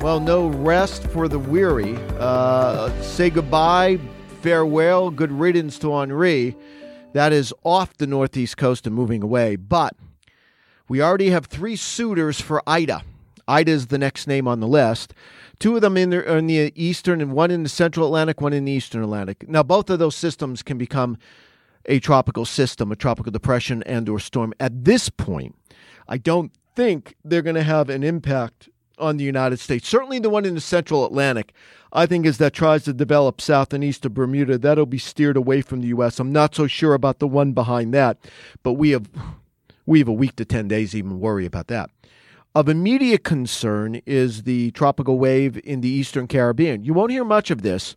Well, no rest for the weary. Uh, say goodbye, farewell, good riddance to Henri. That is off the Northeast coast and moving away. But we already have three suitors for Ida. Ida is the next name on the list. Two of them in the, in the eastern and one in the central Atlantic, one in the eastern Atlantic. Now, both of those systems can become a tropical system, a tropical depression and or storm. At this point, I don't think they're going to have an impact on the United States. Certainly the one in the central Atlantic, I think, as that tries to develop south and east of Bermuda, that'll be steered away from the U.S. I'm not so sure about the one behind that, but we have we have a week to 10 days even worry about that. Of immediate concern is the tropical wave in the eastern Caribbean. You won't hear much of this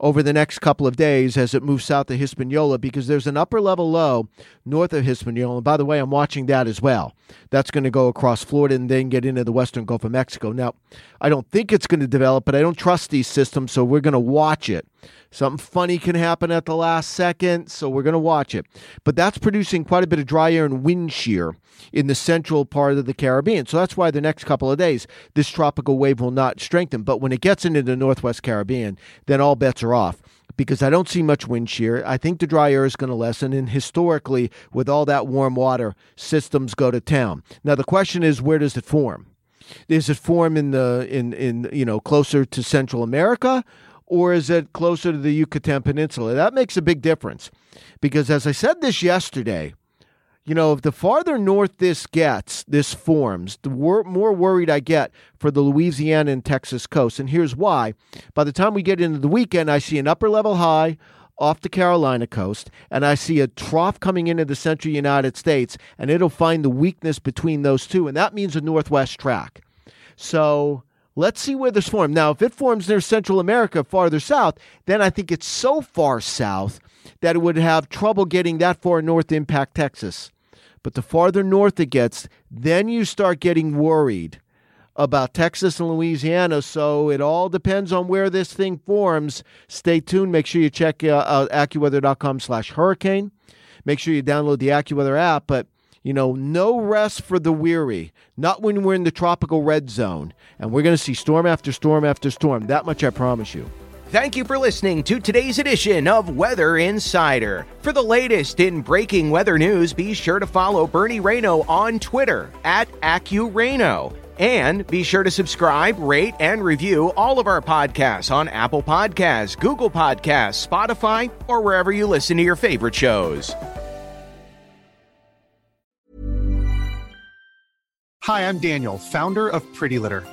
over the next couple of days as it moves south of Hispaniola because there's an upper level low north of Hispaniola. And by the way, I'm watching that as well. That's going to go across Florida and then get into the western Gulf of Mexico. Now, I don't think it's going to develop, but I don't trust these systems, so we're going to watch it. Something funny can happen at the last second, so we're going to watch it. But that's producing quite a bit of dry air and wind shear in the central part of the Caribbean. So that's why the next couple of days, this tropical wave will not strengthen. But when it gets into the northwest Caribbean, then all bets are off because I don't see much wind shear. I think the dry air is going to lessen, and historically, with all that warm water, systems go to town. Now the question is, where does it form? Does it form in the in in you know closer to Central America, or is it closer to the Yucatan Peninsula? That makes a big difference, because as I said this yesterday, you know, if the farther north this gets, this forms, the wor- more worried I get for the Louisiana and Texas coast. And here's why. By the time we get into the weekend, I see an upper level high off the Carolina coast, and I see a trough coming into the central United States, and it'll find the weakness between those two, and that means a northwest track. So let's see where this forms. Now, if it forms near Central America farther south, then I think it's so far south that it would have trouble getting that far north to impact Texas. But the farther north it gets, then you start getting worried about Texas and Louisiana. So it all depends on where this thing forms. Stay tuned. Make sure you check uh, out AccuWeather.com slash hurricane. Make sure you download the AccuWeather app. But, you know, no rest for the weary. Not when we're in the tropical red zone. And we're going to see storm after storm after storm. That much I promise you. Thank you for listening to today's edition of Weather Insider. For the latest in breaking weather news, be sure to follow Bernie Rayno on Twitter at AccuRayno. And be sure to subscribe, rate, and review all of our podcasts on Apple Podcasts, Google Podcasts, Spotify, or wherever you listen to your favorite shows. Hi, I'm Daniel, founder of Pretty Litter.